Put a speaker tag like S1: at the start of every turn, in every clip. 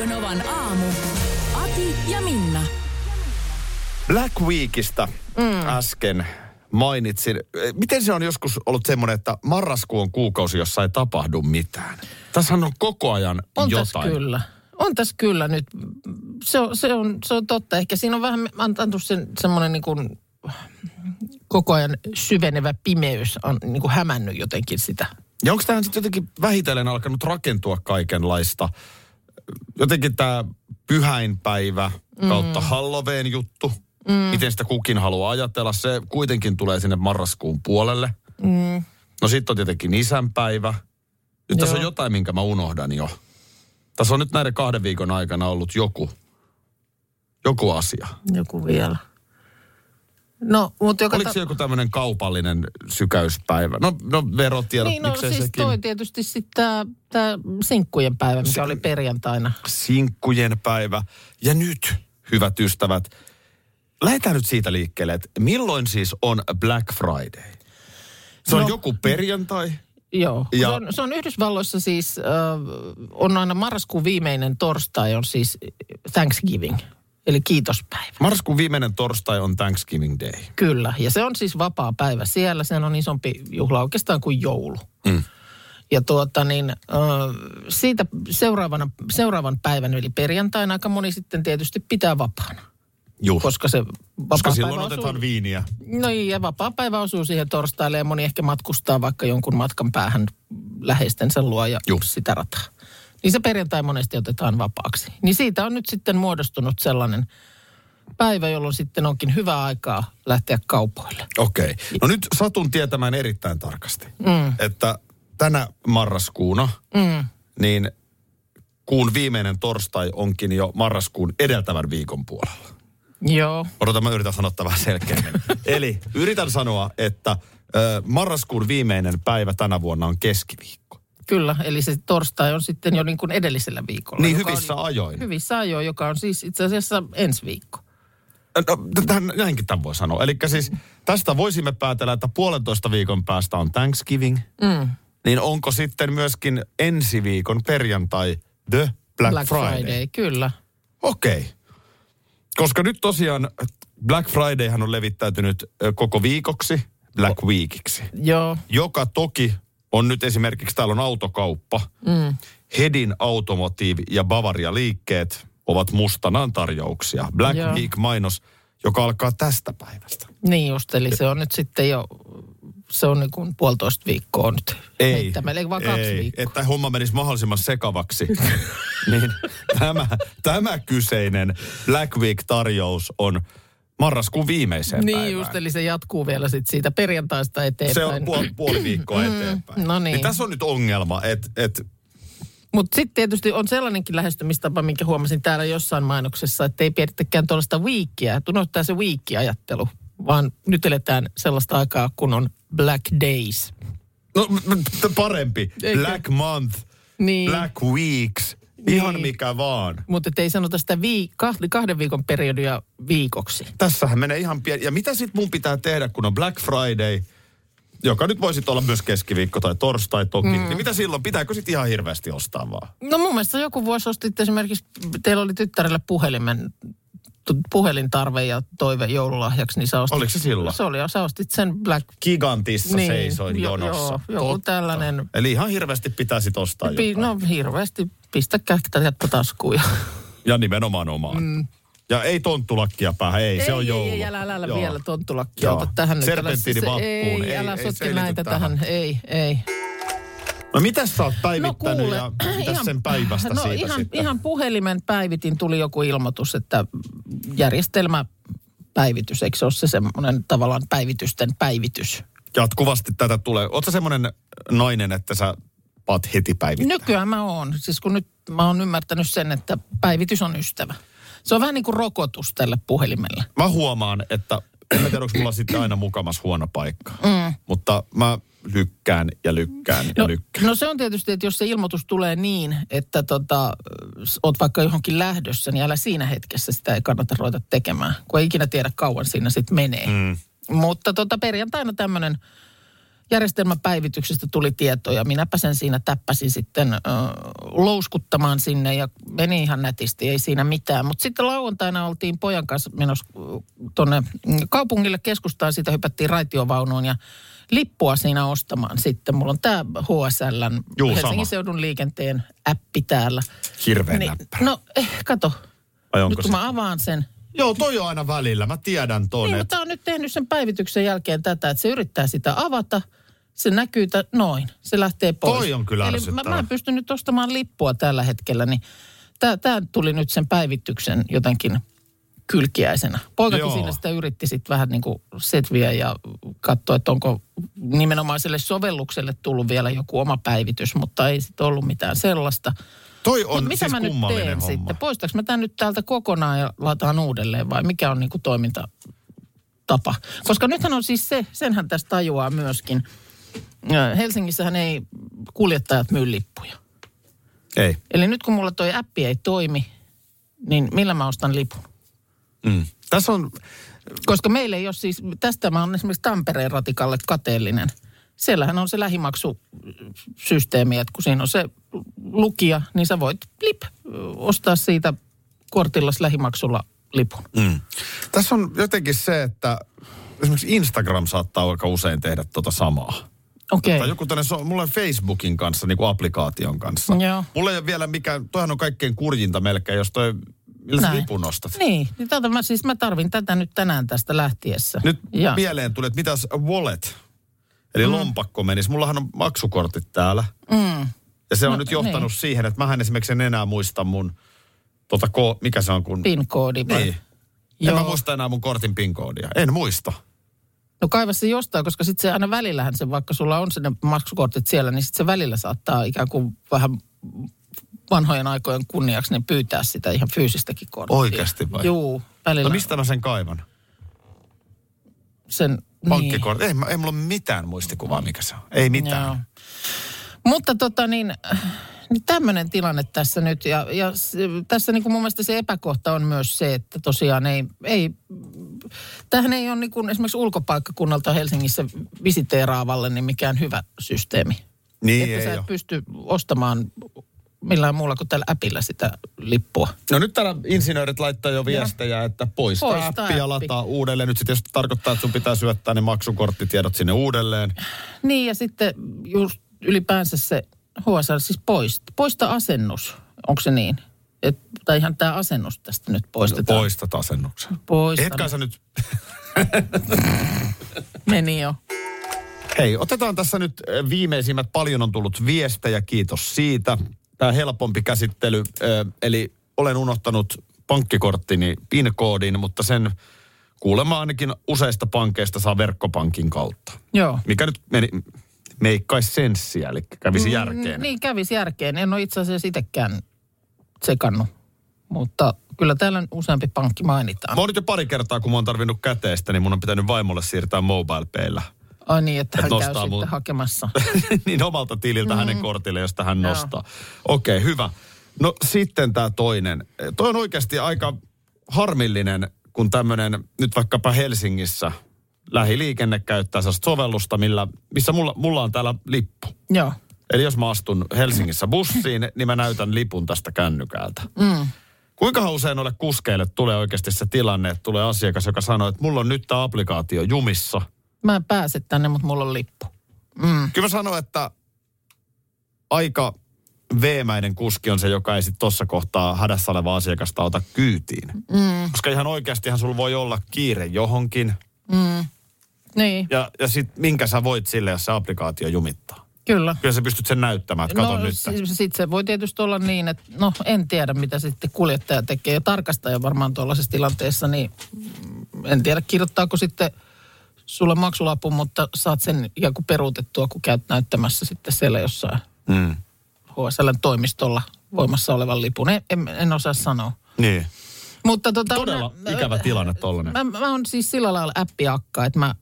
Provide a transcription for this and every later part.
S1: Radio Novan aamu. Ati ja Minna.
S2: Black Weekistä mm. äsken mainitsin. Miten se on joskus ollut semmoinen, että marraskuu on kuukausi, jossa ei tapahdu mitään? Tässä on koko ajan
S3: On
S2: jotain.
S3: tässä kyllä. On tässä kyllä nyt. Se on, se on, se on totta. Ehkä siinä on vähän antanut sen, semmoinen niin kuin koko ajan syvenevä pimeys on niin kuin hämännyt jotenkin sitä.
S2: Ja onko tähän sitten jotenkin vähitellen alkanut rakentua kaikenlaista? Jotenkin tämä pyhäinpäivä kautta Halloween juttu. Mm. Miten sitä kukin haluaa ajatella. Se kuitenkin tulee sinne marraskuun puolelle. Mm. No sitten on tietenkin isänpäivä. Nyt tässä on jotain, minkä mä unohdan jo. Tässä on nyt näiden kahden viikon aikana ollut joku, joku asia.
S3: Joku vielä. No, mutta joka...
S2: Oliko se joku tämmöinen kaupallinen sykäyspäivä? No, no verotiedot,
S3: Niin, no siis
S2: sekin.
S3: toi tietysti sitten tämä sinkkujen päivä, mikä oli perjantaina.
S2: Sinkkujen päivä. Ja nyt, hyvät ystävät, lähdetään nyt siitä liikkeelle, että milloin siis on Black Friday? Se on
S3: No.
S2: joku perjantai.
S3: Joo,
S2: ja...
S3: se, on, se on Yhdysvalloissa siis, äh, on aina marraskuun viimeinen torstai on siis Thanksgiving, eli kiitospäivä.
S2: Marraskuun viimeinen torstai on Thanksgiving Day.
S3: Kyllä, ja se on siis vapaa päivä siellä. Se on isompi juhla oikeastaan kuin joulu.
S2: Mm.
S3: Ja tuota niin, siitä seuraavana, seuraavan päivän, eli perjantaina, aika moni sitten tietysti pitää vapaana.
S2: Juh.
S3: Koska se
S2: Koska
S3: vapaa
S2: silloin
S3: päivä
S2: otetaan
S3: osuu,
S2: viiniä.
S3: No ja vapaa päivä osuu siihen torstaille ja moni ehkä matkustaa vaikka jonkun matkan päähän läheistensä luo ja
S2: Juh.
S3: sitä rataa. Niin se perjantai monesti otetaan vapaaksi. Niin siitä on nyt sitten muodostunut sellainen päivä, jolloin sitten onkin hyvä aikaa lähteä kaupoille.
S2: Okei. Okay. No nyt satun tietämään erittäin tarkasti, mm. että tänä marraskuuna,
S3: Mm.
S2: niin kuun viimeinen torstai onkin jo marraskuun edeltävän viikon puolella.
S3: Joo.
S2: Odotan, mä yritän sanoa tämän vähän selkeämmin. Eli yritän sanoa, että ö, marraskuun viimeinen päivä tänä vuonna on keskiviikko.
S3: Kyllä, eli se torstai on sitten jo niin kuin edellisellä viikolla.
S2: Niin hyvissä
S3: on,
S2: ajoin.
S3: Hyvissä ajoin, joka on siis itse asiassa ensi viikko.
S2: No, tämän, näinkin tämän voi sanoa. Eli siis tästä voisimme päätellä, että puolentoista viikon päästä on Thanksgiving.
S3: Mm.
S2: Niin onko sitten myöskin ensi viikon perjantai The Black,
S3: Black
S2: Friday?
S3: Friday, kyllä.
S2: Okei. Koska nyt tosiaan Black Fridayhan on levittäytynyt koko viikoksi Black Weekiksi.
S3: Joo,
S2: Joka toki on nyt esimerkiksi, täällä on autokauppa.
S3: mm.
S2: Hedin automotiivi ja Bavaria liikkeet ovat mustanaan tarjouksia. Black
S3: Joo.
S2: Week-mainos, joka alkaa tästä päivästä.
S3: niin just, eli se on nyt sitten jo, se on niin kuin puolitoista viikkoa nyt. heittämällä, Eli vaan kaksi
S2: ei,
S3: viikkoa.
S2: että homma menisi mahdollisimman sekavaksi. niin tämä, tämä kyseinen Black Week-tarjous on marraskuun viimeiseen
S3: Niin
S2: päivään.
S3: just, eli se jatkuu vielä sit siitä perjantaista eteenpäin.
S2: Se on puoli, puoli viikkoa eteenpäin.
S3: no niin.
S2: niin. Tässä on nyt ongelma, että et,
S3: Mutta sitten tietysti on sellainenkin lähestymistapa, minkä huomasin täällä jossain mainoksessa, että ei pidetäkään tuollaista weekkiä, että unohtaa se weekki-ajattelu, vaan nyt eletään sellaista aikaa, kun on Black Days.
S2: no, m- m- parempi.
S3: Eikö?
S2: Black Month,
S3: Niin.
S2: Black Weeks, ihan
S3: Niin.
S2: mikä vaan.
S3: Mutta ei sanota sitä vii- kahden, kahden viikon periodia viikoksi.
S2: Tässähän menee ihan pieni. Ja mitä sitten mun pitää tehdä, kun on Black Friday, joka nyt voisi olla myös keskiviikko tai torstai toki. Mm. Niin mitä silloin? Pitääkö sitten ihan hirveästi ostaa vaan?
S3: No mun mielestä joku vuosi ostit esimerkiksi, teillä oli tyttärelle puhelimen, tu- puhelintarve ja toive joululahjaksi, niin sä ostit...
S2: Oliko se silloin?
S3: Se oli, sä ostit sen Black...
S2: Gigantissa niin, seisoin
S3: jo-
S2: jonossa.
S3: Joo, joku
S2: Totta.
S3: tällainen...
S2: Eli ihan hirveästi pitää sit ostaa
S3: Pi,
S2: jotain.
S3: no hirveästi, pistä jättä taskuun. Ja...
S2: Ja nimenomaan omaan. Mm. Ja ei tonttulakkia päähän, ei, se on joulu.
S3: Ei, älä, älä, älä vielä tonttulakkia ota tähän nyt. Älä-
S2: Serpenttiini
S3: se-
S2: vappuun.
S3: Ei,
S2: Ei,
S3: älä
S2: ei, ei liity
S3: näitä
S2: tähän.
S3: tähän. Ei, ei.
S2: No mitäs sä oot päivittänyt ja mitäs
S3: ihan-
S2: sen päivästä
S3: no,
S2: siitä
S3: ihan,
S2: sitten?
S3: ihan puhelimen päivitin, tuli joku ilmoitus, että järjestelmä päivitys, eikö se ole se semmoinen tavallaan päivitysten päivitys?
S2: Jatkuvasti tätä tulee. Oot sä semmonen nainen, että sä nappaat heti päivittäin?
S3: Nykyään mä oon. Siis kun nyt mä oon ymmärtänyt sen, että päivitys on ystävä. Se on vähän niin kuin rokotus tälle puhelimelle.
S2: Mä huomaan, että en mä tiedä, onko mulla sitten aina mukamas huono paikka. Mm. Mutta mä lykkään ja lykkään ja
S3: No,
S2: lykkään.
S3: no se on tietysti, että jos se ilmoitus tulee niin, että tota, oot vaikka johonkin lähdössä, niin älä siinä hetkessä sitä ei kannata ruveta tekemään, kun ei ikinä tiedä kauan siinä sitten menee. Mm. Mutta tota, perjantaina tämmöinen järjestelmäpäivityksestä tuli tieto ja minäpä sen siinä täppäsin sitten ö, louskuttamaan sinne ja meni ihan nätisti, ei siinä mitään. Mutta sitten lauantaina oltiin pojan kanssa menossa tuonne kaupungille keskustaan, siitä hypättiin raitiovaunuun ja lippua siinä ostamaan sitten. Mulla on tämä HSLn
S2: Juu,
S3: Helsingin
S2: sama.
S3: seudun liikenteen appi täällä.
S2: Hirveän
S3: Niin,
S2: näppärä.
S3: no eh, kato,
S2: Vai
S3: nyt
S2: onko
S3: kun
S2: se?
S3: mä avaan sen,
S2: Joo, toi on aina välillä. Mä tiedän ton.
S3: niin, mutta on nyt tehnyt sen päivityksen jälkeen tätä, että se yrittää sitä avata. Se näkyy tä- noin. Se lähtee pois.
S2: Toi on kyllä
S3: Eli mä, mä en pysty nyt ostamaan lippua tällä hetkellä, niin tämä tuli nyt sen päivityksen jotenkin kylkiäisenä. Poikakin
S2: Joo.
S3: siinä sitä yritti sitten vähän niin kuin setviä ja katsoa, että onko nimenomaiselle sovellukselle tullut vielä joku oma päivitys, mutta ei sitten ollut mitään sellaista.
S2: Toi on
S3: Mutta mitä
S2: siis
S3: mä nyt teen
S2: homma.
S3: sitten? Poistaanko mä tämän nyt täältä kokonaan ja lataan uudelleen vai mikä on niinku toimintatapa? Koska nythän on siis se, senhän tästä tajuaa myöskin. Helsingissähän ei kuljettajat myy lippuja.
S2: Ei.
S3: Eli nyt kun mulla toi appi ei toimi, niin millä mä ostan lipun?
S2: Mm. Tässä on,
S3: Koska meillä ei ole siis, tästä mä oon esimerkiksi Tampereen ratikalle kateellinen. Siellähän on se lähimaksusysteemi, että kun siinä on se lukija, niin sä voit lip ostaa siitä kortillas lähimaksulla lipun.
S2: mm. tässä on jotenkin se, että esimerkiksi Instagram saattaa aika usein tehdä tota samaa.
S3: Okei.
S2: Tai joku tänne, so, mulla on Facebookin kanssa, niin kuin applikaation kanssa.
S3: Joo.
S2: Mulla ei ole vielä mikään, toihan on kaikkein kurjinta melkein, jos toi, millä sä
S3: Näin.
S2: lipun ostat.
S3: Niin, niin tätä mä, siis mä tarvin tätä nyt tänään tästä lähtiessä.
S2: Nyt
S3: ja.
S2: mieleen tuli, että mitäs wallet, eli mm. lompakko menisi. Mullahan on maksukortit täällä.
S3: Mm.
S2: Ja se on
S3: No,
S2: nyt johtanut
S3: niin.
S2: siihen, että mähän esimerkiksi en enää muista mun, tota, ko, mikä se on kun...
S3: PIN-koodi vai?
S2: Niin. En
S3: Joo.
S2: mä muista enää mun kortin PIN-koodia. En muista.
S3: No kaiva se jostain, koska sitten se aina välillähän se, vaikka sulla on se ne maksukortit siellä, niin sitten se välillä saattaa ikään kuin vähän vanhojen aikojen kunniaksi niin pyytää sitä ihan fyysistäkin korttia.
S2: Oikeasti vai?
S3: Juu, välillä
S2: No mistä mä sen kaivan?
S3: sen...
S2: Pankkikortti. Ei, mä- ei mulla ole mitään muistikuvaa, mikä se on. Ei mitään.
S3: Joo. Mutta tota niin, niin tämmöinen tilanne tässä nyt. Ja, ja tässä niin kuin mun mielestä se epäkohta on myös se, että tosiaan ei, ei tämähän ei ole niin kuin esimerkiksi ulkopaikkakunnalta Helsingissä visiteeraavalle niin mikään hyvä systeemi.
S2: Niin
S3: että
S2: ei
S3: sä et
S2: ole.
S3: pysty ostamaan millään muulla kuin tällä appilla sitä lippua.
S2: No nyt täällä insinöörit laittaa jo viestejä, että poista,
S3: Poista
S2: appi ja lataa uudelleen. Nyt sitten jos tarkoittaa, että sun pitää syöttää ne maksukorttitiedot sinne uudelleen.
S3: Niin ja sitten just ylipäänsä se HSL siis poista, poista asennus. Onko se niin? Et, tai ihan tämä asennus tästä nyt poistetaan.
S2: Poistat asennuksen.
S3: Poista.
S2: Etkä sä nyt...
S3: Meni jo.
S2: Hei, otetaan tässä nyt äh, viimeisimmät. Paljon on tullut viestejä, kiitos siitä. Tämä helpompi käsittely, eli olen unohtanut pankkikorttini PIN-koodin, mutta sen kuulemma ainakin useista pankeista saa verkkopankin kautta.
S3: Joo.
S2: Mikä nyt meni, meikkaisi senssiä, eli kävisi järkeen.
S3: Mm, niin kävisi järkeen. En ole itse asiassa itsekään tsekannut. Mutta kyllä täällä useampi pankki mainitaan.
S2: Mä oon nyt jo pari kertaa, kun mä oon tarvinnut käteistä, niin mun on pitänyt vaimolle siirtää mobile payllä.
S3: Ai niin, että
S2: Et
S3: hän käy
S2: nostaa
S3: sitten hakemassa.
S2: niin omalta tililtä mm. hänen kortille, josta hän
S3: Joo.
S2: nostaa. Okei, okay, hyvä. No sitten tämä toinen. Toi on oikeasti aika harmillinen, kun tämmöinen nyt vaikkapa Helsingissä lähiliikenne käyttää sellaista sovellusta, millä, missä mulla, mulla on täällä lippu.
S3: Joo.
S2: Eli jos mä astun Helsingissä bussiin, niin mä näytän lipun tästä kännykältä. Mm. Kuinka usein ole kuskeille tulee oikeasti se tilanne, että tulee asiakas, joka sanoo, että mulla on nyt tämä applikaatio jumissa.
S3: Mä en pääse tänne, mutta mulla on lippu. Mm.
S2: Kyllä mä sanon, että aika veemäinen kuski on se, joka ei sitten tuossa kohtaa hädässä oleva asiakasta ota kyytiin. Mm. Koska ihan oikeastihan sulla voi olla kiire johonkin.
S3: Niin,
S2: Ja, ja sitten minkä sä voit sille, jos se applikaatio jumittaa.
S3: kyllä.
S2: Kyllä sä pystyt sen näyttämään, että kato
S3: no,
S2: nyt.
S3: siis sit se voi tietysti olla niin, että no en tiedä mitä sitten kuljettaja tekee. Ja tarkastaja varmaan tuollaisessa tilanteessa, niin mm, en tiedä kirjoittaako sitten sulle maksulapun, mutta saat sen ikään kuin peruutettua, kun käyt näyttämässä sitten siellä jossain
S2: Mm.
S3: HSLn toimistolla voimassa olevan lipun. En, en, en osaa sanoa.
S2: Niin.
S3: Mutta tota,
S2: Todella
S3: mä-
S2: ikävä tilanne tollanen.
S3: Mä, mä oon siis sillä lailla appiakka, että mä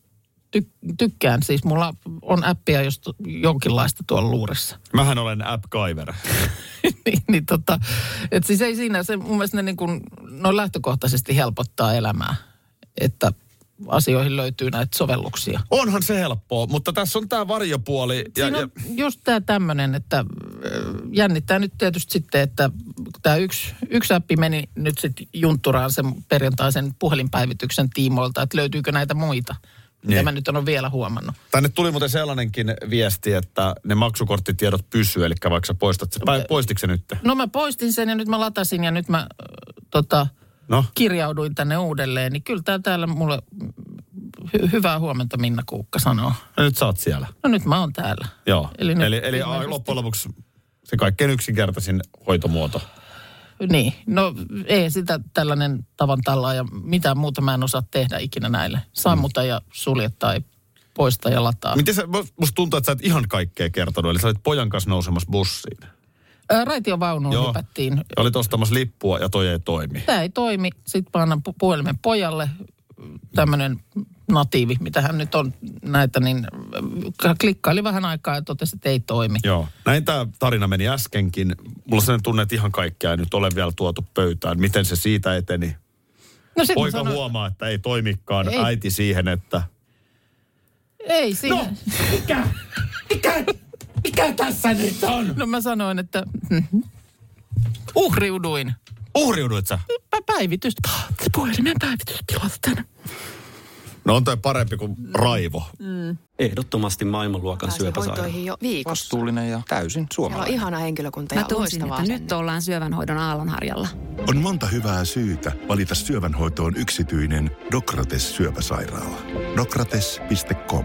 S3: ty- tykkään siis. Mulla on appia just jonkinlaista tuolla luurissa.
S2: Mähän olen app kaiver.
S3: niin, niin tota, et siis ei siinä, se mun mielestä ne niin kuin, no lähtökohtaisesti helpottaa elämää, että asioihin löytyy näitä sovelluksia.
S2: Onhan se helppoa, mutta tässä on tämä varjopuoli. Ja,
S3: Siinä
S2: ja,
S3: on just tämä tämmöinen, että äh, jännittää nyt tietysti sitten, että tämä yksi, yksi appi meni nyt sitten juntturaan sen perjantaisen puhelinpäivityksen tiimoilta, että löytyykö näitä muita. Mitä
S2: Niin.
S3: mä nyt on vielä huomannut.
S2: tänne tuli muuten sellainenkin viesti, että ne maksukorttitiedot pysyy, eli vaikka sä poistat se. Päin, poistitko se nyt?
S3: No mä poistin sen ja nyt mä latasin ja nyt mä äh, tota,
S2: No,
S3: kirjauduin tänne uudelleen. Niin kyllä tää täällä mulle hy- hyvää huomenta Minna Kuukka sanoo.
S2: no nyt sä oot siellä.
S3: No nyt mä oon täällä.
S2: Joo.
S3: Eli
S2: Eli,
S3: nyt
S2: eli, eli
S3: ilmeisesti-
S2: loppujen lopuksi se kaikkein yksinkertaisin hoitomuoto.
S3: Niin, no ei sitä tällainen tavan tallaa ja mitään muuta mä en osaa tehdä ikinä näille. Sammuta ja sulje tai poista ja lataa.
S2: Miten sä, musta tuntuu, että sä et ihan kaikkea kertonut. Eli sä olit pojan kanssa nousemassa bussiin.
S3: Raitiovaunuun
S2: Joo.
S3: hypättiin.
S2: Ja olit ostamassa lippua ja toi ei toimi.
S3: Tämä ei toimi. Sitten mä annan pu- puhelimen pojalle tämmöinen natiivi, mitä hän nyt on näitä, niin klikkaili vähän aikaa ja totesi, että ei toimi.
S2: Joo. Näin tämä tarina meni äskenkin. Mulla on sellainen tunne, että ihan kaikkea ei nyt ole vielä tuotu pöytään. Miten se siitä eteni?
S3: No
S2: Poika
S3: sanoin,
S2: huomaa, että ei toimikaan.
S3: Ei.
S2: Äiti siihen, että...
S3: Ei siinä.
S2: No, mikä, mikä, mikä tässä nyt on?
S3: No mä sanoin, että mhm. uhriuduin.
S2: Uhriuduit sä?
S3: Pä- Päivitys. Se puhelimen päivitys tilata tänne.
S2: No on toi parempi kuin raivo.
S4: Ehdottomasti maailmanluokan
S5: Pääsin
S4: syöpäsairaala.
S5: hoitoihin jo viikossa.
S6: vastuullinen ja täysin
S5: Siellä on
S6: suomalainen.
S5: ihana henkilökunta ja
S7: Mä tunsin, että nyt ollaan syövänhoidon aallonharjalla.
S8: On monta hyvää syytä valita syövänhoitoon yksityinen Dokrates syöpäsairaala. Dokrates.com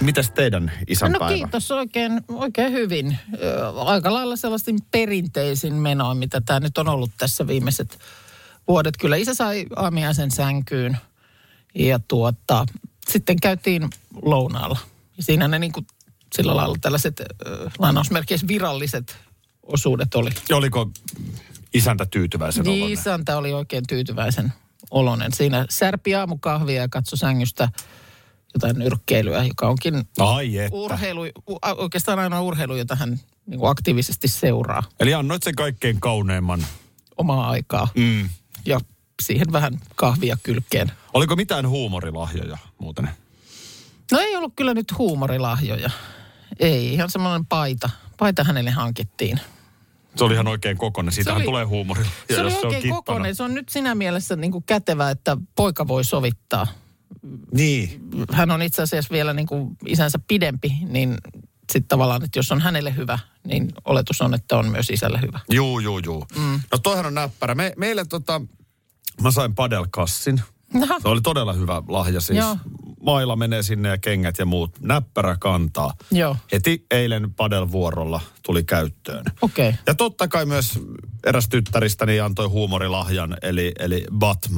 S2: Mitäs teidän isänpäivä?
S3: No kiitos oikein, oikein hyvin. Aika lailla sellaisten perinteisin menoin, mitä tämä nyt on ollut tässä viimeiset vuodet. Kyllä isä sai aamiaisen sänkyyn ja tuota, sitten käytiin lounaalla. Siinä ne niin kuin sillä lailla tällaiset lainausmerkeissä viralliset osuudet oli.
S2: Ja oliko isäntä tyytyväisen
S3: Niin,
S2: oloinen?
S3: isäntä oli oikein tyytyväisen olonen. Siinä särpi aamukahvia ja katsoi sängystä jotain nyrkkeilyä, joka onkin
S2: Ai että.
S3: urheilu, oikeastaan ainoa urheilu, jota hän niin kuin aktiivisesti seuraa
S2: Eli annoit sen kaikkein kauneimman.
S3: omaa aikaa.
S2: Mm.
S3: Ja siihen vähän kahvia kylkeen.
S2: Oliko mitään huumorilahjoja muuten?
S3: No ei ollut kyllä nyt huumorilahjoja. Ei, ihan semmoinen paita. Paita hänelle hankittiin.
S2: Se oli ihan oikein kokonen. Siitähän
S3: oli-
S2: tulee huumori.
S3: Se oli oikein
S2: kittana.
S3: kokoinen. Se on nyt siinä mielessä niin kuin kätevä, että poika voi sovittaa.
S2: Niin.
S3: Hän on itse asiassa vielä niin kuin isänsä pidempi, niin sitten tavallaan, että jos on hänelle hyvä, niin oletus on, että on myös isälle hyvä.
S2: Juu, juu, juu. Mm. No toihan on näppärä. Me, meille tota, mä sain padelkassin.
S3: Aha.
S2: Se oli todella hyvä lahja siis.
S3: Joo.
S2: Maila menee sinne ja kengät ja muut. Näppärä kantaa.
S3: Joo.
S2: Heti eilen padelvuorolla tuli käyttöön.
S3: Okei.
S2: Ja totta kai myös eräs tyttäristäni antoi huumorilahjan, eli, eli butt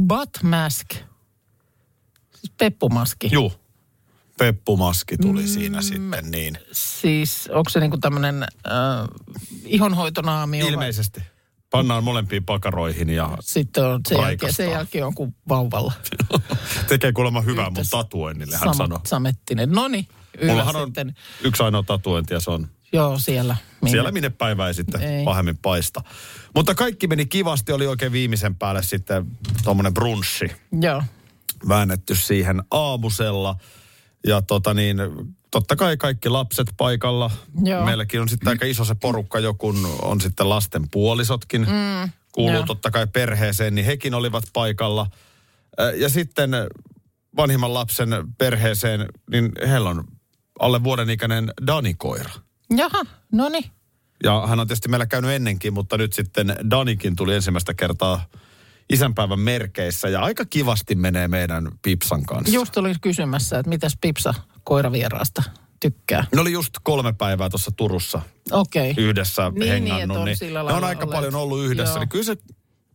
S2: mask.
S3: Butt mask. Siis peppumaski.
S2: Juu. Peppumaski tuli mm. siinä sitten niin.
S3: Siis onko se niinku tämmöinen äh, ihonhoitonaamio? vai
S2: Ilmeisesti. Pannaan molempiin pakaroihin ja
S3: Sitten on sen jälkeen, sen jälkeen on kuin vauvalla.
S2: tekee kuulemma hyvää mun
S3: Yhtä
S2: tatuoinnille, hän sanoi.
S3: Samettinen. No niin,
S2: Mullahan on
S3: sitten.
S2: yksi ainoa tatuointi ja se on
S3: Joo, siellä. Minne?
S2: siellä, minne päivä ei sitten
S3: Ei.
S2: pahemmin paista. Mutta kaikki meni kivasti, oli oikein viimeisen päälle sitten tuommoinen brunchi.
S3: Joo.
S2: väännetty siihen aamusella. Ja tota niin, totta kai kaikki lapset paikalla.
S3: Joo.
S2: Meilläkin on sitten aika iso se porukka jo, kun on sitten lasten puolisotkin. Mm, Kuuluu
S3: joo.
S2: totta kai perheeseen, niin hekin olivat paikalla. Ja sitten vanhimman lapsen perheeseen, niin heillä on alle vuoden ikäinen Dani-koira.
S3: Jaha, no niin.
S2: Ja hän on tietysti meillä käynyt ennenkin, mutta nyt sitten Danikin tuli ensimmäistä kertaa isänpäivän merkeissä. Ja aika kivasti menee meidän Pipsan kanssa.
S3: Just olin kysymässä, että mitäs Pipsa koiravieraasta tykkää.
S2: Ne oli just kolme päivää tuossa Turussa.
S3: Okay.
S2: yhdessä
S3: Niin, niin,
S2: hengannut.
S3: että on
S2: niin ne on aika
S3: olleet.
S2: paljon ollut yhdessä.
S3: Joo.
S2: Niin kyllä se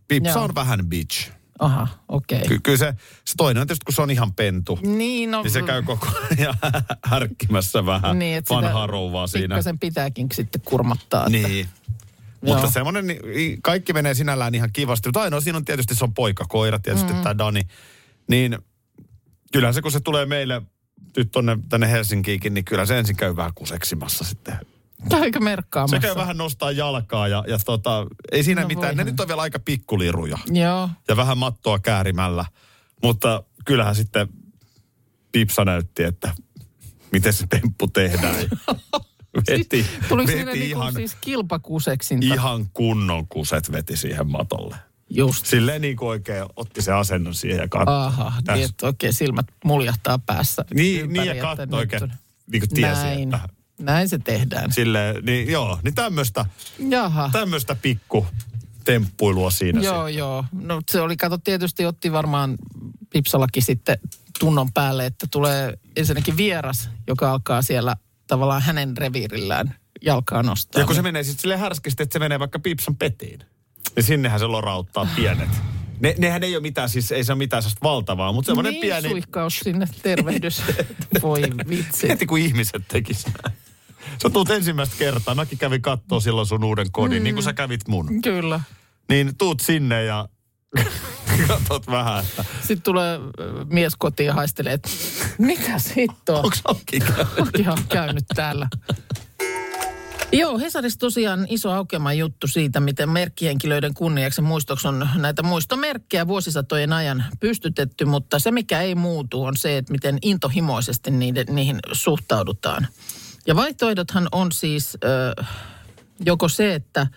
S2: Pipsa
S3: Joo.
S2: on vähän bitch.
S3: Aha, okei. Okay.
S2: Ky- kyllä se, se toinen on tietysti, kun se on ihan pentu.
S3: Niin, no,
S2: Niin se käy koko ajan härkkimässä vähän
S3: niin, että
S2: vanhaa rouvaa siinä.
S3: pikkasen pitääkin sitten kurmattaa. Että.
S2: Niin. Mutta
S3: Joo.
S2: semmoinen, niin kaikki menee sinällään ihan kivasti. Mutta ainoa siinä on tietysti, se on poikakoira, tietysti mm. tämä Dani. Niin kyllähän se, kun se tulee meille nyt tonne, tänne Helsinkiinkin, niin kyllä se ensin käy vähän kuseksimassa sitten.
S3: Käykö merkkaamassa?
S2: Se käy vähän nostaa jalkaa ja, ja tota, ei siinä
S3: No
S2: mitään. Ne nyt on vielä aika pikkuliruja
S3: Joo.
S2: ja vähän mattoa käärimällä. Mutta kyllähän sitten Pipsa näytti, että miten se temppu tehdään. veti,
S3: Siis, tuliko siinä
S2: veti
S3: niinku
S2: ihan,
S3: siis kilpakuseksinta?
S2: ihan kunnon kuset veti siihen matolle.
S3: Just.
S2: Silleen niin kuin oikein otti se asennon siihen ja katsoi.
S3: Aha, niin että oikein silmät muljahtaa päässä.
S2: Niin, niin ja katsoi oikein, niin kuin tiesi,
S3: Näin.
S2: että
S3: Näin se tehdään.
S2: silleen, niin joo, niin tämmöistä,
S3: Jaha.
S2: tämmöistä pikku temppuilua siinä
S3: Joo, joo. No se oli, kato tietysti otti varmaan Pipsallakin sitten tunnon päälle, että tulee ensinnäkin vieras, joka alkaa siellä tavallaan hänen reviirillään jalkaa nostaa.
S2: Ja kun se menee sitten silleen härskisti, että se menee vaikka Pipsan petiin, niin sinnehän se lorauttaa pienet. Ne, nehän ei ole mitään, siis ei se ole mitään sellaista valtavaa, mutta semmoinen
S3: niin,
S2: pieni...
S3: suihkaus sinne, tervehdys. Voi vitsi.
S2: Mieti, kun ihmiset tekis näin. Sä tuut ensimmäistä kertaa. Mäkin kävin kattoo silloin sun uuden kodin, mm. niin kuin sä kävit mun.
S3: Kyllä.
S2: Niin tuut sinne ja katot vähän, että
S3: Sitten tulee ö, mies kotiin ja haistelee, että mitä hittoa?
S2: onko Anki käynyt?
S3: ihan käynyt täällä. Joo, Hesarissa tosiaan iso aukema juttu siitä, miten merkkihenkilöiden kunniaksi muistoksi on näitä muistomerkkejä vuosisatojen ajan pystytetty, mutta se mikä ei muutu on se, että miten intohimoisesti niiden, niihin suhtaudutaan. Ja vaihtoehdothan on siis ö, joko se, että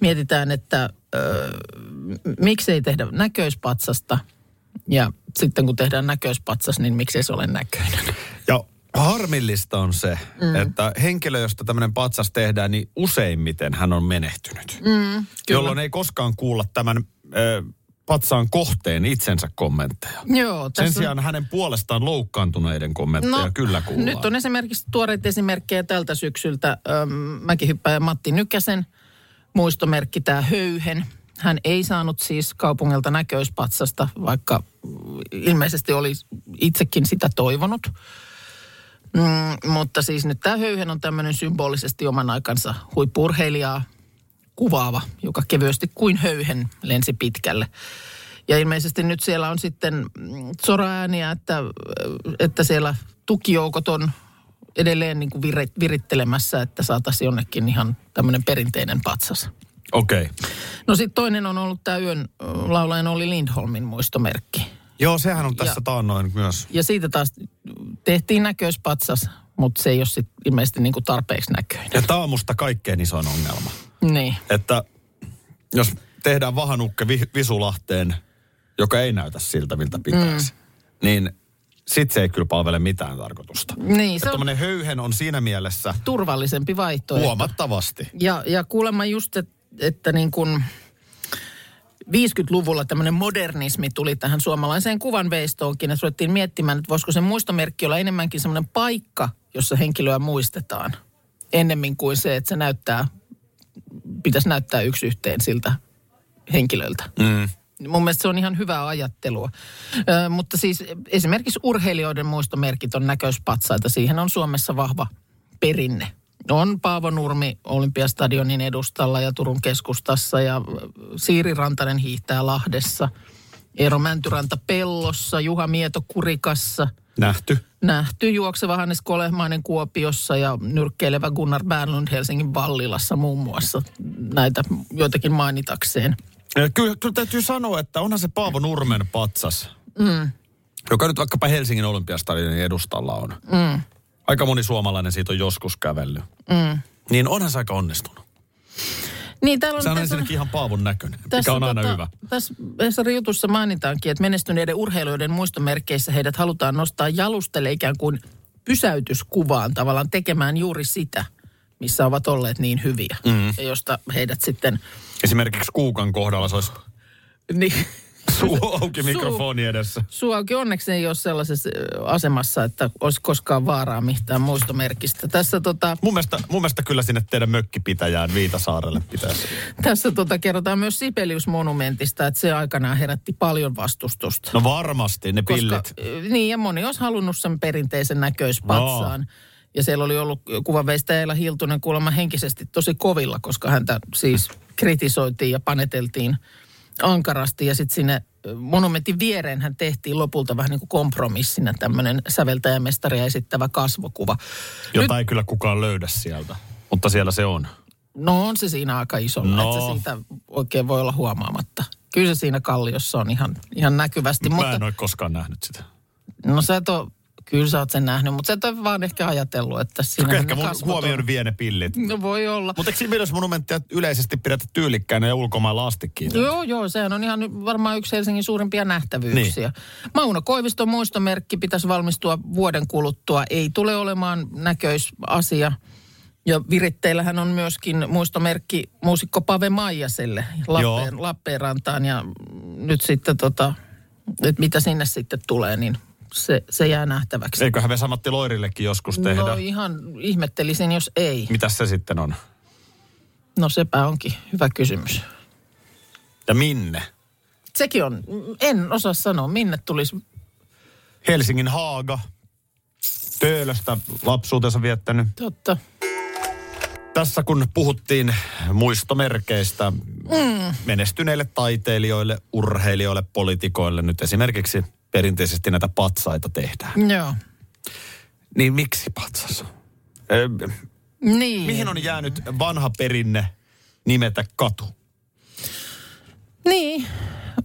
S3: mietitään, että ö, m- miksei tehdä näköispatsasta ja sitten kun tehdään näköispatsas, niin miksei se ole näköinen.
S2: Ja harmillista on se, mm. että henkilö, josta tämmöinen patsas tehdään, niin useimmiten hän on menehtynyt. Mm, jolloin ei koskaan kuulla tämän ö, patsaan kohteen itsensä kommentteja.
S3: Joo,
S2: Sen
S3: tässä on-
S2: sijaan hänen puolestaan loukkaantuneiden kommentteja kyllä kuullaan.
S3: No, Nyt on esimerkiksi tuoreita esimerkkejä tältä syksyltä. Mäkihyppäjä Matti Nykäsen muistomerkki, tämä höyhen. Hän ei saanut siis kaupungilta näköispatsasta, vaikka ilmeisesti oli itsekin sitä toivonut. Mm, mutta siis nyt tämä höyhen on tämmöinen symbolisesti oman aikansa huippurheilijaa kuvaava, joka kevyesti kuin höyhen lensi pitkälle. Ja ilmeisesti nyt siellä on sitten mm, soraääniä, että, että siellä tukijoukot on edelleen niin kuin vir- virittelemässä, että saataisiin jonnekin ihan tämmöinen perinteinen patsas.
S2: Okei. Okay.
S3: No sitten toinen on ollut tämä yön laulajan Olli Lindholmin muistomerkki.
S2: Joo, sehän on tässä
S3: Ja-
S2: taannoin myös.
S3: Ja siitä taas tehtiin näköispatsas, mutta se ei ole sit ilmeisesti niin kuin tarpeeksi näköinen.
S2: Ja tämä on musta kaikkein isoin ongelma.
S3: Niin.
S2: Että jos tehdään vahanukke vi- Visulahteen, joka ei näytä siltä, miltä pitäisi, mm. niin sit se ei kyllä palvele mitään tarkoitusta.
S3: Niin, se on
S2: höyhen on siinä mielessä
S3: turvallisempi vaihtoehto.
S2: huomattavasti.
S3: Ja, ja kuulemma just, että, että niin kuin 50-luvulla tämmöinen modernismi tuli tähän suomalaiseen kuvanveistoonkin. Että ruvettiin miettimään, että voisiko se muistomerkki olla enemmänkin semmoinen paikka, jossa henkilöä muistetaan. Ennemmin kuin se, että se näyttää, pitäisi näyttää yksi yhteen siltä henkilöltä.
S2: Mm.
S3: Mun mielestä se on ihan hyvää ajattelua. Ö, mutta siis esimerkiksi urheilijoiden muistomerkit on näköispatsaita. Siihen on Suomessa vahva perinne. On Paavo Nurmi Olympiastadionin edustalla ja Turun keskustassa ja Siiri Rantanen hiihtää Lahdessa. Eero Mäntyranta Pellossa, Juha Mieto Kurikassa,
S2: Nähty.
S3: nähty juokseva Hannes Kolehmainen Kuopiossa ja nyrkkeilevä Gunnar Bernlund Helsingin Vallilassa muun muassa. Näitä joitakin mainitakseen.
S2: Ja Kyllä, kyllä täytyy sanoa, että onhan se Paavo Nurmen patsas. Mm. joka nyt vaikkapa Helsingin olympiastadionin edustalla on.
S3: Mm.
S2: Aika moni suomalainen siitä on joskus kävellyt.
S3: Mm.
S2: Niin onhan se aika onnistunut.
S3: Niin, täällä on,
S2: Sehän on
S3: tässä on-
S2: ensinnäkin ihan Paavon näköinen, mikä on aina
S3: tota,
S2: hyvä.
S3: Tässä Hesarin jutussa mainitaankin, että menestyneiden urheilijoiden muistomerkeissä heidät halutaan nostaa jalustelle ikään kuin pysäytyskuvaan tavallaan tekemään juuri sitä, missä ovat olleet niin hyviä.
S2: Mm.
S3: Ja josta heidät sitten,
S2: Esimerkiksi Kuukan kohdalla se olisi
S3: niin,
S2: suu auki
S3: Suu-
S2: mikrofoni edessä.
S3: Suauki onneksi ei ole sellaisessa ö, asemassa, että olisi koskaan vaaraa mitään muistomerkistä. Tässä, tota,
S2: Mun mielestä, mun mielestä kyllä sinne teidän mökkipitäjään Viitasaarelle pitäisi.
S3: tässä tota, kerrotaan myös Sibelius-monumentista, että se aikanaan herätti paljon vastustusta.
S2: No varmasti, ne pillit.
S3: Koska, ö, niin, ja moni olisi halunnut sen perinteisen näköispatsaan. No. Ja siellä oli ollut kuvanveistäjä Eila Hiltunen kuulemma henkisesti tosi kovilla, koska häntä siis kritisoitiin ja paneteltiin ankarasti. Ja sitten sinne monumentin viereen hän tehtiin lopulta vähän niin kuin kompromissina tämmöinen säveltäjämestaria esittävä kasvokuva.
S2: Jota ei kyllä kukaan löydä sieltä, mutta siellä se on.
S3: No on se siinä aika isolla,
S2: No.
S3: no. että se siitä oikein voi olla huomaamatta. Kyllä se siinä kalliossa on ihan, ihan näkyvästi.
S2: Mä
S3: mutta,
S2: en ole koskaan nähnyt sitä.
S3: No sä et ole, kyllä sä oot sen nähnyt, mutta sä et ole vaan ehkä ajatellut, että siinä
S2: Ehkä mun huomioon vie ne pillit.
S3: No voi olla.
S2: Mutta eikö Sibelius-monumenttia yleisesti pidetä tyylikkäänä ja ulkomailla astikin?
S3: Joo, joo, sehän on ihan varmaan yksi Helsingin suurimpia nähtävyyksiä. Niin. Mauno Koiviston muistomerkki pitäisi valmistua vuoden kuluttua. Ei tule olemaan näköisasia. Ja viritteillähän on myöskin muistomerkki muusikko Pave Maijaselle Lappeen, Lappeenrantaan. Ja nyt sitten tota, että mitä sinne sitten tulee, niin se, se jää nähtäväksi.
S2: Eiköhän Vesa-Matti Loirillekin joskus tehdä.
S3: No ihan ihmettelisin, jos ei.
S2: Mitäs se sitten on?
S3: No sepä onkin hyvä kysymys.
S2: Ja minne?
S3: Sekin on, en osaa sanoa, minne tulisi.
S2: Helsingin Haaga. Töölöstä lapsuutensa viettänyt.
S3: Totta.
S2: Tässä kun puhuttiin muistomerkeistä mm. menestyneille taiteilijoille, urheilijoille, politikoille, nyt esimerkiksi perinteisesti näitä patsaita tehdään.
S3: Joo.
S2: Niin miksi patsas? Ö,
S3: Niin.
S2: mihin on jäänyt vanha perinne nimetä katu?
S3: Niin.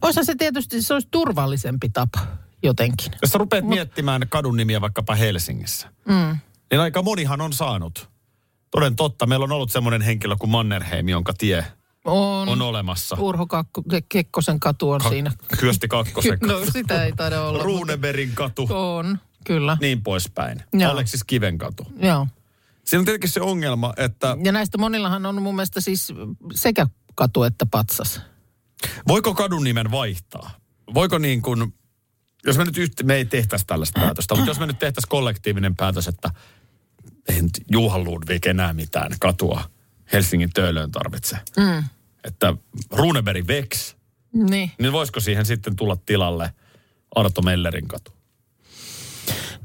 S3: Osa se tietysti, se olisi turvallisempi tapa jotenkin.
S2: Jos sä rupeat miettimään kadun nimiä vaikkapa Helsingissä,
S3: Mm.
S2: niin aika monihan on saanut. Toden totta, meillä on ollut semmoinen henkilö kuin Mannerheim, jonka tie
S3: On.
S2: on olemassa.
S3: Urho Kakko, Ke- Kekkosen katu on
S2: Ka-
S3: siinä.
S2: Kyösti Kakkosen
S3: No sitä ei taida olla.
S2: Runeberin katu,
S3: On, kyllä.
S2: niin poispäin.
S3: Joo.
S2: Aleksis Kiven katu.
S3: Joo.
S2: Siinä on tietenkin se ongelma, että
S3: Ja näistä monillahan on mun mielestä siis sekä katu että patsas.
S2: voiko kadun nimen vaihtaa? Voiko niin kuin, jos me nyt yhtä, me ei tehtäisi tällaista päätöstä, mutta jos me nyt tehtäisiin kollektiivinen päätös, että ei nyt Juha Ludvig enää mitään katua Helsingin töölöön tarvitse.
S3: Mm.
S2: Että Runeberg Vex,
S3: Niin.
S2: niin voisiko siihen sitten tulla tilalle Arto Mellerin katu?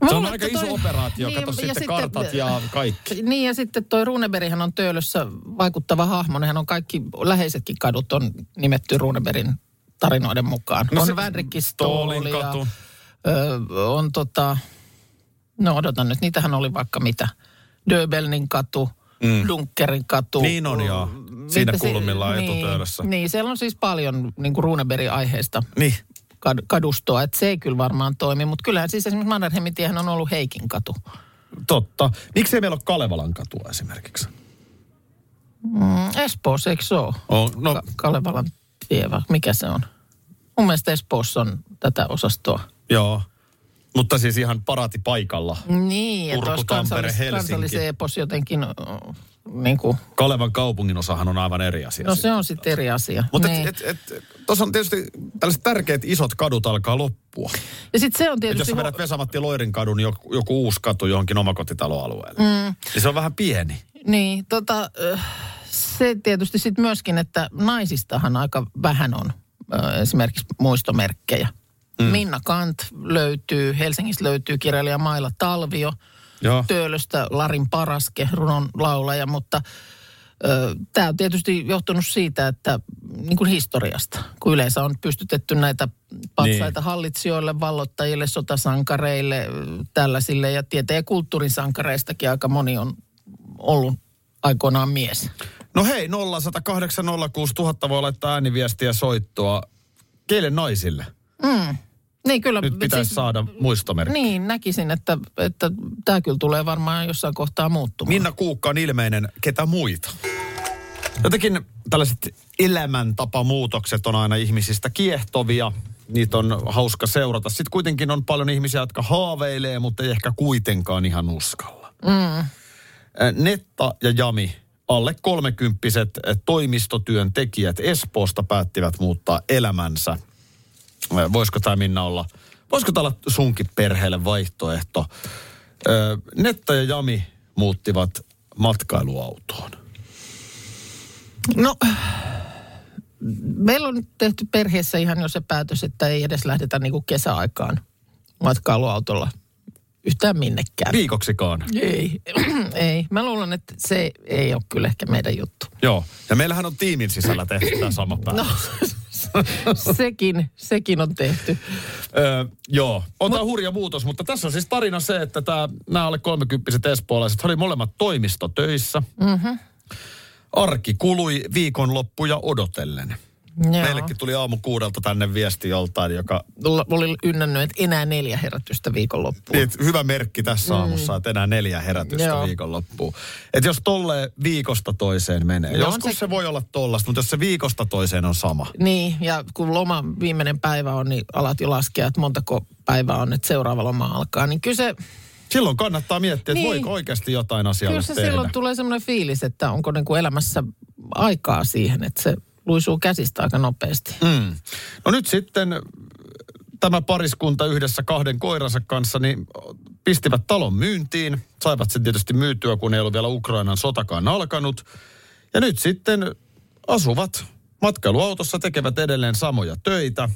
S2: Se on aika iso
S3: toi-
S2: operaatio,
S3: Niin,
S2: kato
S3: ja
S2: sitten
S3: sitten-
S2: kartat ja kaikki.
S3: Niin ja sitten toi Runeberghän on Töölössä vaikuttava hahmo. Nehän on kaikki läheisetkin kadut on nimetty Runebergin tarinoiden mukaan.
S2: No
S3: on
S2: se-
S3: ja
S2: katu.
S3: ö, on tota, no odotan nyt, niitähän oli vaikka mitä. Döbelnin katu, mm. Dunkerin katu.
S2: Niin on, joo. Siinä kulmillaan
S3: niin. Niin, siellä on siis paljon niin kuin Runebergin aiheesta
S2: Niin.
S3: kad- kadustoa, että se ei kyllä varmaan toimi. Mutta kyllähän siis esimerkiksi Mannerheimin tiehän on ollut Heikin katu.
S2: Totta. Miksi ei meillä ole Kalevalan katua esimerkiksi?
S3: Mm, Espoossa, eikö se ole?
S2: On, no,
S3: Ka- Kalevalan tie, mikä se on? Mun mielestä Espoossa on tätä osastoa.
S2: joo. Mutta siis ihan paraati paikalla.
S3: Niin, että
S2: Turku,
S3: olisi kansallis, kansallisen epos jotenkin, niin kuin,
S2: Kalevan kaupungin osahan on aivan eri asia.
S3: no se on sitten eri asia.
S2: Mutta
S3: niin.
S2: et, et, et, tuossa on tietysti tällaiset tärkeät isot kadut alkaa loppua.
S3: ja sitten se on
S2: Et jos
S3: tietysti...
S2: sä vedät Vesamatti Loirin kadun joku, joku uusi katu johonkin omakotitaloalueelle, mm. niin se on vähän pieni.
S3: Niin, tota, äh, se tietysti sitten myöskin, että naisistahan aika vähän on äh, esimerkiksi muistomerkkejä. Mm. Minna Kant löytyy, Helsingistä löytyy kirjailija Maila Talvio,
S2: Joo.
S3: Töölöstä Larin Paraske, runon laulaja, mutta tämä on tietysti johtunut siitä, että niin kuin historiasta, kun yleensä on pystytetty näitä patsaita
S2: Niin.
S3: hallitsijoille, vallottajille, sotasankareille, tällaisille ja tieteen ja kulttuurin sankareistakin aika moni on ollut aikoinaan mies.
S2: No hei, 0806000 voi laittaa ääniviestiä soittoa. Keille naisille?
S3: Mm. Niin kyllä.
S2: Nyt pitäisi
S3: siis-
S2: saada muistomerkki.
S3: Niin, näkisin, että, että tämä kyllä tulee varmaan jossain kohtaa muuttumaan.
S2: Minna Kuukka on ilmeinen, ketä muita? Jotenkin tällaiset elämäntapamuutokset on aina ihmisistä kiehtovia. Niitä on hauska seurata. Sitten kuitenkin on paljon ihmisiä, jotka haaveilee, mutta ei ehkä kuitenkaan ihan uskalla.
S3: Mm.
S2: Netta ja Jami, alle kolmekymppiset toimistotyön tekijät Espoosta päättivät muuttaa elämänsä. Voisiko tämä Minna olla, voisiko tämä olla sunkin perheelle vaihtoehto? Ö, Netta ja Jami muuttivat matkailuautoon.
S3: No, meillä on nyt tehty perheessä ihan jo se päätös, että ei edes lähdetä niinku kesäaikaan matkailuautolla yhtään minnekään.
S2: Viikoksikaan.
S3: Ei, ei. Mä luulen, että se ei ole kyllä ehkä meidän juttu.
S2: Joo. Ja meillähän on tiimin sisällä tehty tämä sama päätös.
S3: No, sekin, sekin on tehty.
S2: Öö, joo, on tämä hurja muutos, mutta tässä on siis tarina se, että tää, nämä alle 30 espoolaiset oli molemmat toimistotöissä.
S3: Mm-hmm.
S2: Arki kului viikonloppuja odotellen.
S3: Joo.
S2: Meillekin tuli aamu kuudelta tänne viesti joltain, joka...
S3: Mulla oli ynnännyt, että enää neljä herätystä viikonloppuun.
S2: Niin, että hyvä merkki tässä aamussa,
S3: Mm.
S2: että enää neljä herätystä
S3: Joo.
S2: viikonloppuun. Että jos tolle viikosta toiseen menee.
S3: No
S2: Joskus
S3: se-
S2: se... voi olla tollasta, mutta jos se viikosta toiseen on sama.
S3: Niin, ja kun loma viimeinen päivä on, niin alat jo laskea, että montako päivää on, että seuraava loma alkaa. Niin kyllä se,
S2: Silloin kannattaa miettiä, että
S3: Niin.
S2: voiko oikeasti jotain asialle
S3: kyllä se
S2: tehdä.
S3: silloin tulee semmoinen fiilis, että onko niin kuin elämässä aikaa siihen, että se luisuu käsistä aika nopeasti.
S2: Mm. No nyt sitten tämä pariskunta yhdessä kahden koiransa kanssa niin pistivät talon myyntiin. Saivat sen tietysti myytyä, kun ei ollut vielä Ukrainan sotakaan alkanut. Ja nyt sitten asuvat matkailuautossa, tekevät edelleen samoja töitä.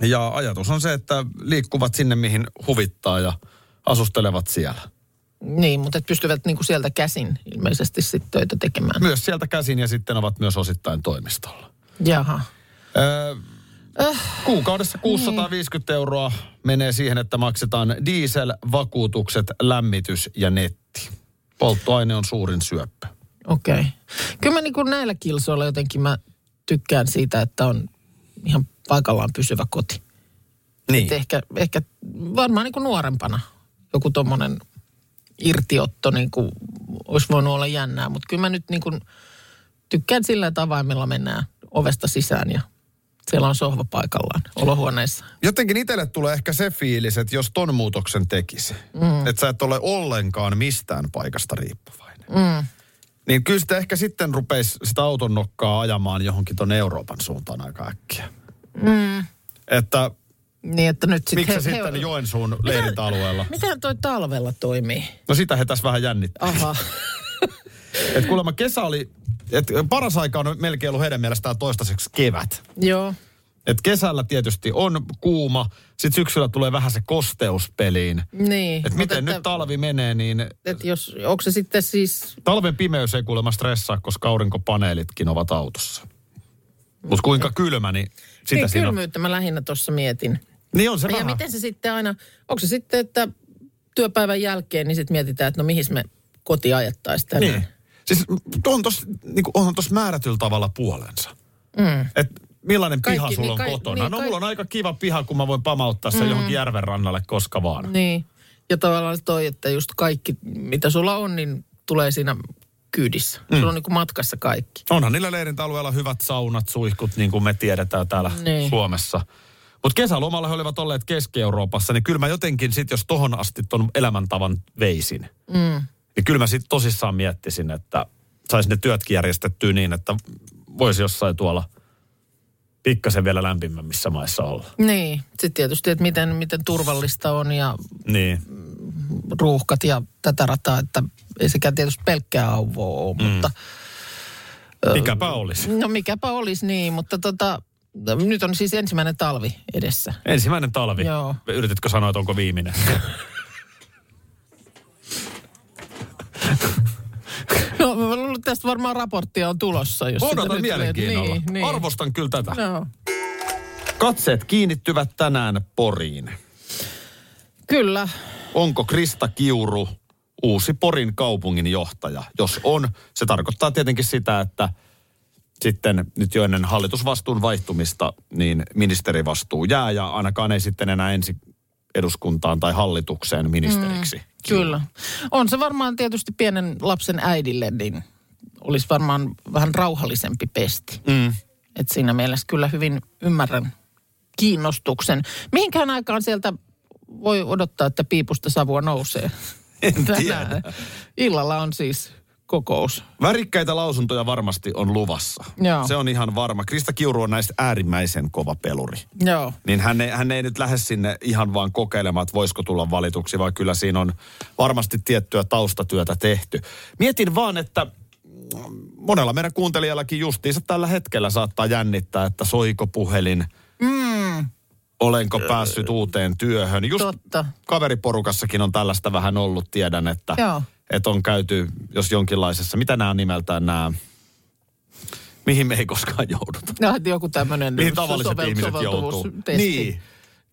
S2: Ja ajatus on se, että liikkuvat sinne, mihin huvittaa ja asustelevat siellä.
S3: Niin, mutta et pystyvät niin kuin sieltä käsin ilmeisesti sitten töitä tekemään.
S2: Myös sieltä käsin ja sitten ovat myös osittain toimistolla.
S3: Jaha.
S2: Öö, Kuukaudessa 650 euroa menee siihen, että maksetaan diesel, vakuutukset, lämmitys ja netti. Polttoaine on suurin syöppö.
S3: Okei. Okay. Kyllä mä niin kuin näillä kilsoilla jotenkin mä tykkään siitä, että on ihan paikallaan pysyvä koti.
S2: Niin.
S3: Et ehkä, ehkä varmaan niin kuin nuorempana joku tommonen irtiotto niin kuin olisi voinut olla jännää. Mutta kyllä mä nyt niin kuin tykkään sillä, että avaimella mennään ovesta sisään ja siellä on sohva paikallaan olohuoneessa.
S2: Jotenkin itselle tulee ehkä se fiilis, että jos ton muutoksen tekisi, mm. että sä et ole ollenkaan mistään paikasta riippuvainen.
S3: Mm.
S2: Niin kyllä sitä ehkä sitten rupeisi sitä auton nokkaa ajamaan johonkin ton Euroopan suuntaan aika äkkiä.
S3: Mm.
S2: Että
S3: Niin, että nyt sit
S2: miksi
S3: he-
S2: se
S3: he-
S2: sitten Joensuun leirintäalueella?
S3: Miten toi talvella toimii?
S2: No sitä he tässä vähän jännittää.
S3: Aha.
S2: Et kuulemma kesä oli, et paras aika on melkein ollut heidän mielestään toistaiseksi kevät.
S3: Joo.
S2: Et kesällä tietysti on kuuma, sitten syksyllä tulee vähän se kosteus peliin.
S3: Niin.
S2: Et miten
S3: että,
S2: nyt talvi menee, niin
S3: Et jos, onko se sitten siis...
S2: talven pimeys ei kuulemma stressaa, koska aurinkopaneelitkin ovat autossa. Mutta kuinka kylmä, niin sitä
S3: niin,
S2: siinä on.
S3: kylmyyttä mä lähinnä tuossa mietin.
S2: Niin on se
S3: ja
S2: vähän.
S3: miten se sitten aina, onko se sitten, että työpäivän jälkeen niin sitten mietitään, että no mihin me koti ajettaisiin tänään.
S2: Niin. Siis on tos, niin onhan tos määrätyllä tavalla puolensa.
S3: Mm.
S2: Et millainen
S3: Kaikki,
S2: piha sulla
S3: niin
S2: on
S3: kai-
S2: kotona?
S3: niin
S2: no
S3: kai-
S2: mulla on aika kiva piha, kun mä voin pamauttaa sen
S3: Mm.
S2: johonkin järven rannalle koska vaan.
S3: Niin. Ja tavallaan toi, että just kaikki, mitä sulla on, niin tulee siinä kyydissä. Mm. Sulla on niin kuin matkassa kaikki.
S2: Onhan niillä leirintäalueilla hyvät saunat, suihkut, niin kuin me tiedetään täällä
S3: Niin.
S2: Suomessa. Mutta kesälomalla he olivat olleet Keski-Euroopassa, niin kyllä mä jotenkin sit, jos tohon asti ton elämäntavan veisin,
S3: Mm.
S2: niin kyllä mä sitten tosissaan miettisin, että saisi ne työtkin järjestettyä niin, että voisi jossain tuolla pikkasen vielä lämpimämmissä maissa olla.
S3: Niin. Sitten tietysti, että miten, miten turvallista on ja
S2: Niin.
S3: ruuhkat ja tätä rataa, että ei sekään tietysti pelkkää auvoa ole, mm. mutta...
S2: Mikäpä olisi.
S3: No mikäpä olisi niin, mutta tota, nyt on siis ensimmäinen talvi edessä.
S2: Ensimmäinen talvi.
S3: Joo.
S2: Yrititkö sanoa, että onko viimeinen?
S3: No mä luulen, että tästä varmaan raporttia on tulossa. Jos
S2: Odotan mielenkiinnolla.
S3: Niin, niin.
S2: Arvostan kyllä tätä.
S3: No.
S2: Katseet kiinnittyvät tänään Poriin.
S3: Kyllä.
S2: Onko Krista Kiuru uusi Porin kaupungin johtaja? Jos on, se tarkoittaa tietenkin sitä, että sitten nyt jo ennen hallitusvastuun vaihtumista, niin ministerivastuu jää ja ainakaan ei sitten enää ensi eduskuntaan tai hallitukseen ministeriksi. Mm,
S3: kyllä. On se varmaan tietysti pienen lapsen äidille, niin olisi varmaan vähän rauhallisempi pesti.
S2: Mm.
S3: Et siinä mielessä kyllä hyvin ymmärrän kiinnostuksen. Mihinkään aikaan sieltä voi odottaa, että piipusta savua nousee?
S2: En
S3: Tänään.
S2: tiedä.
S3: Illalla on siis kokous.
S2: Värikkäitä lausuntoja varmasti on luvassa.
S3: Joo.
S2: Se on ihan varma. Krista Kiuru on näistä äärimmäisen kova peluri.
S3: Joo.
S2: Niin hän ei, hän ei nyt lähde sinne ihan vaan kokeilemaan, että voisiko tulla valituksi, vaan kyllä siinä on varmasti tiettyä taustatyötä tehty. Mietin vaan, että monella meidän kuuntelijallakin justiinsa tällä hetkellä saattaa jännittää, että soiko puhelin,
S3: Mm,
S2: olenko päässyt uuteen työhön. Just
S3: totta.
S2: kaveriporukassakin on tällaista vähän ollut, tiedän, että,
S3: Joo.
S2: Että on käyty, jos jonkinlaisessa, mitä nämä on nimeltään nämä, mihin me ei koskaan jouduta.
S3: No, joku tämmöinen
S2: Mihin tavalliset ihmiset joutuu. Niin. Niin,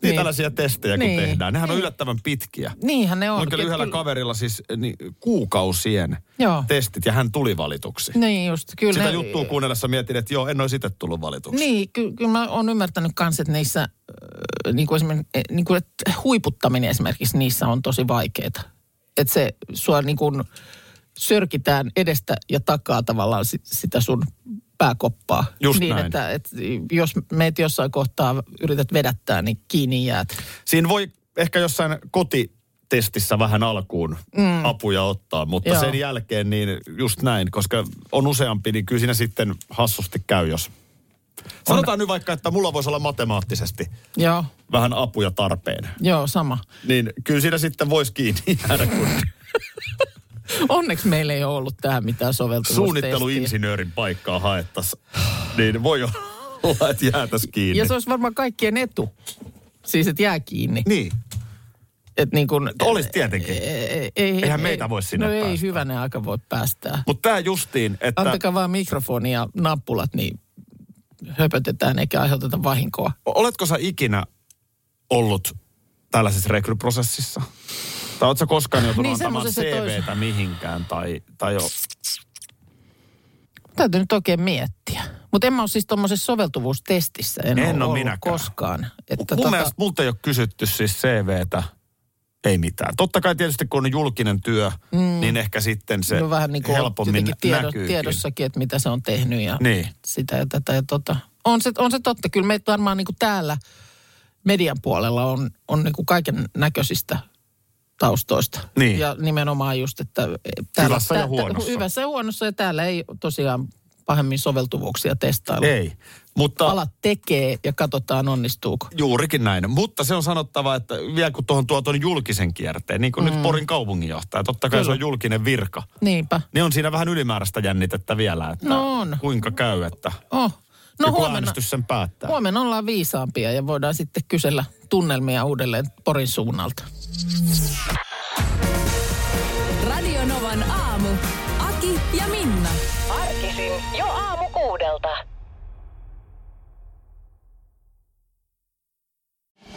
S3: Niin.
S2: tällaisia testejä kun
S3: Niin.
S2: tehdään. Nehän on
S3: Niin.
S2: yllättävän pitkiä.
S3: Niinhän ne on.
S2: On kyllä yhdellä
S3: Kyllä-
S2: kaverilla siis niin, kuukausien
S3: Joo.
S2: testit ja hän tuli valituksi.
S3: Niin just, kyllä.
S2: Sitä
S3: ne-
S2: juttua kuunnellessa mietin, että joo, en olisi itse tullut valituksi.
S3: Niin, ky- kyllä mä oon ymmärtänyt kanssa, että niissä, äh, niin kuin esimerkiksi, eh, niin kuin, että huiputtaminen esimerkiksi niissä on tosi vaikeaa. Että se sua niin kuin sörkitään edestä ja takaa tavallaan si- sitä sun pääkoppaa.
S2: Just
S3: niin,
S2: näin.
S3: Että, että jos meet jossain kohtaa yrität vedättää, niin kiinni jäät.
S2: Siinä voi ehkä jossain kotitestissä vähän alkuun mm. apuja ottaa, mutta
S3: Joo.
S2: sen jälkeen niin just näin, koska on useampi, niin kyllä siinä sitten hassusti käy, jos... Sanotaan nyt vaikka, että mulla voisi olla matemaattisesti
S3: Joo,
S2: vähän apuja tarpeen.
S3: joo, sama.
S2: Niin kyllä siinä sitten voisi kiinni jäädä, kun
S3: Onneksi meillä ei ole ollut tähän mitään soveltuvuustestiä.
S2: suunnitteluinsinöörin paikkaa haettaisiin. Niin voi olla, että jäätäisi kiinni.
S3: Ja se olisi varmaan kaikkien etu. Siis, että jää kiinni.
S2: Niin,
S3: Et niin kun,
S2: olisi tietenkin.
S3: ei, ei,
S2: Eihän meitä voi sinne
S3: No ei
S2: päästää.
S3: hyvänen aika voi päästää.
S2: Mutta tämä justiin, että...
S3: Antakaa vaan mikrofoni ja nappulat, niin höpötetään eikä aiheuteta vahinkoa.
S2: Oletko sä ikinä ollut tällaisessa rekryprosessissa? Tai sä koskaan joutunut
S3: Niin,
S2: antamaan CVtä mihinkään? Tai, tai jo...
S3: Täytyy nyt oikein miettiä. Mutta en mä ole siis tuommoisessa soveltuvuustestissä. En,
S2: En
S3: ole ollut
S2: minäkään.
S3: koskaan. Että tota-
S2: Mun mielestä multa ei ole kysytty siis CVtä. Ei mitään. Totta kai tietysti kun on julkinen työ, mm. niin ehkä sitten se
S3: no vähän niin kuin
S2: helpommin
S3: tiedo,
S2: näkyykin.
S3: tiedossakin, että mitä se on tehnyt ja
S2: Niin.
S3: sitä ja tätä ja tota. On se, on se totta. Kyllä meitä varmaan niin kuin täällä median puolella on, on niin kuin kaiken näköisistä taustoista.
S2: Niin.
S3: Ja nimenomaan just, että täällä,
S2: Hyvässä ja huonossa.
S3: hyvässä ja huonossa ja täällä ei tosiaan pahemmin soveltuvuuksia testailla.
S2: Ei, mutta...
S3: Alat tekee ja katsotaan onnistuuko.
S2: Juurikin näin. Mutta se on sanottava, että vielä kun tuohon tuo tuon julkisen kierteen, niin kuin mm. nyt Porin kaupunginjohtaja, totta kai
S3: Kyllä.
S2: se on julkinen virka.
S3: Niinpä.
S2: Niin on siinä vähän ylimääräistä jännitettä vielä, että
S3: No on.
S2: kuinka käy, että
S3: Oh. No
S2: joku
S3: huomenna,
S2: äänestys sen päättää.
S3: huomenna ollaan viisaampia ja voidaan sitten kysellä tunnelmia uudelleen Porin suunnalta.
S1: Radio Novan aamu. Aki ja Minna.
S9: Arkisin jo aamu kuudelta.